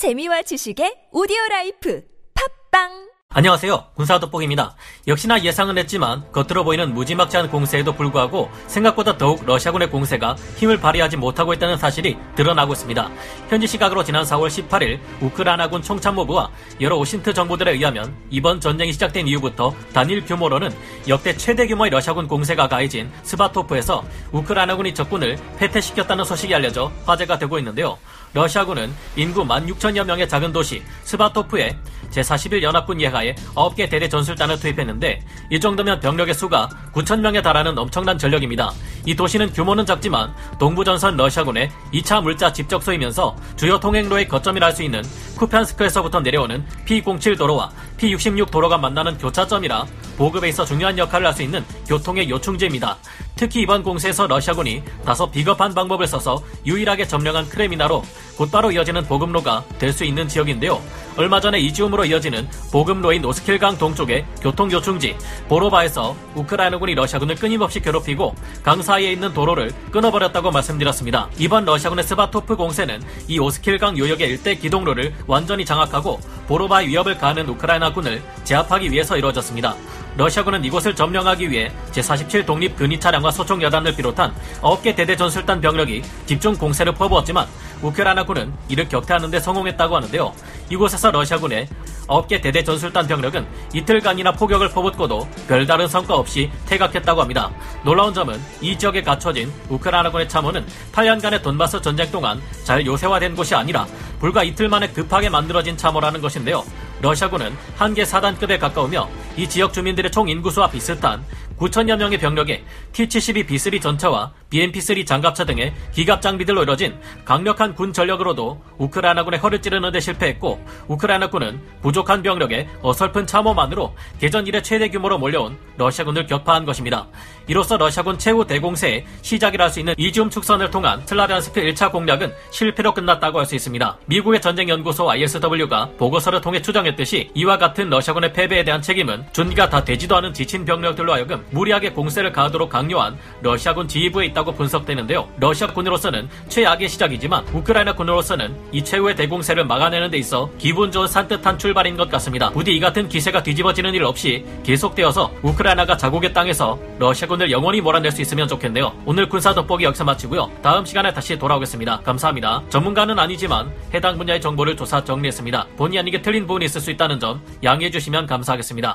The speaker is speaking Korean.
재미와 지식의 오디오 라이프. 팟빵 안녕하세요. 군사 돋보기입니다. 역시나 예상은 했지만 겉으로 보이는 무지막지한 공세에도 불구하고 생각보다 더욱 러시아군의 공세가 힘을 발휘하지 못하고 있다는 사실이 드러나고 있습니다. 현지 시각으로 지난 4월 18일 우크라이나군 총참모부와 여러 OSINT 정보들에 의하면 이번 전쟁이 시작된 이후부터 단일 규모로는 역대 최대 규모의 러시아군 공세가 가해진 스바토프에서 우크라이나군이 적군을 패퇴시켰다는 소식이 알려져 화제가 되고 있는데요. 러시아군은 인구 16,000여 명의 작은 도시 스바토프에 제41 연합군 예하 에 9개 대대 전술단을 투입했는데 이 정도면 병력의 수가 9,000명에 달하는 엄청난 전력입니다. 이 도시는 규모는 작지만 동부전선 러시아군의 2차 물자 집적소이면서 주요 통행로의 거점이라 할 수 있는 쿠편스크에서부터 내려오는 P07 도로와 P66 도로가 만나는 교차점이라 보급에 있어 중요한 역할을 할 수 있는 교통의 요충지입니다. 특히 이번 공세에서 러시아군이 다소 비겁한 방법을 써서 유일하게 점령한 크레미나로 곧바로 이어지는 보급로가 될 수 있는 지역인데요. 얼마 전에 이지움으로 이어지는 보급로인 오스킬강 동쪽의 교통 요충지 보로바에서 우크라이나군이 러시아군을 끊임없이 괴롭히고 강 사이에 있는 도로를 끊어버렸다고 말씀드렸습니다. 이번 러시아군의 스바토프 공세는 이 오스킬강 유역의 일대 기동로를 완전히 장악하고 보로바의 위협을 가하는 우크라이나군을 제압하기 위해서 이루어졌습니다. 러시아군은 이곳을 점령하기 위해 제47 독립 근위 차량과 소총 여단을 비롯한 9개 대대 전술단 병력이 집중 공세를 퍼부었지만 우크라이나군은 이를 격퇴하는 데 성공했다고 하는데요. 이곳에서 러시아군의 9개 대대 전술단 병력은 이틀간이나 포격을 퍼붓고도 별다른 성과 없이 퇴각했다고 합니다. 놀라운 점은 이 지역에 갖춰진 우크라이나군의 참호는 8년간의 돈바스 전쟁 동안 잘 요새화된 곳이 아니라 불과 이틀 만에 급하게 만들어진 참호라는 것인데요. 러시아군은 한개 사단급에 가까우며 이 지역 주민들의 총 인구수와 비슷한 9천여 명의 병력에 T-72 B3 전차와 BMP-3 장갑차 등의 기갑 장비들로 이뤄진 강력한 군 전력으로도 우크라이나군의 허를 찌르는 데 실패했고 우크라이나군은 부족한 병력에 어설픈 참호만으로 개전 이래 최대 규모로 몰려온 러시아군을 격파한 것입니다. 이로써 러시아군 최후 대공세의 시작이라 할 수 있는 이지움 축선을 통한 슬라비안스크 1차 공략은 실패로 끝났다고 할 수 있습니다. 미국의 전쟁연구소 ISW가 보고서를 통해 추정했듯이 이와 같은 러시아군의 패배에 대한 책임은 준비가 다 되지도 않은 지친 병력들로 하여금 무리하게 공세를 가하도록 강요한 러시아군 지휘부에 있다고 분석되는데요. 러시아군으로서는 최악의 시작이지만 우크라이나군으로서는 이 최후의 대공세를 막아내는 데 있어 기분 좋은 산뜻한 출발인 것 같습니다. 부디 이 같은 기세가 뒤집어지는 일 없이 계속되어서 우크라이나가 자국의 땅에서 러시아군을 영원히 몰아낼 수 있으면 좋겠네요. 오늘 군사 돋보기 여기서 마치고요. 다음 시간에 다시 돌아오겠습니다. 감사합니다. 전문가는 아니지만 해당 분야의 정보를 조사 정리했습니다. 본의 아니게 틀린 부분이 있을 수 있다는 점 양해해 주시면 감사하겠습니다.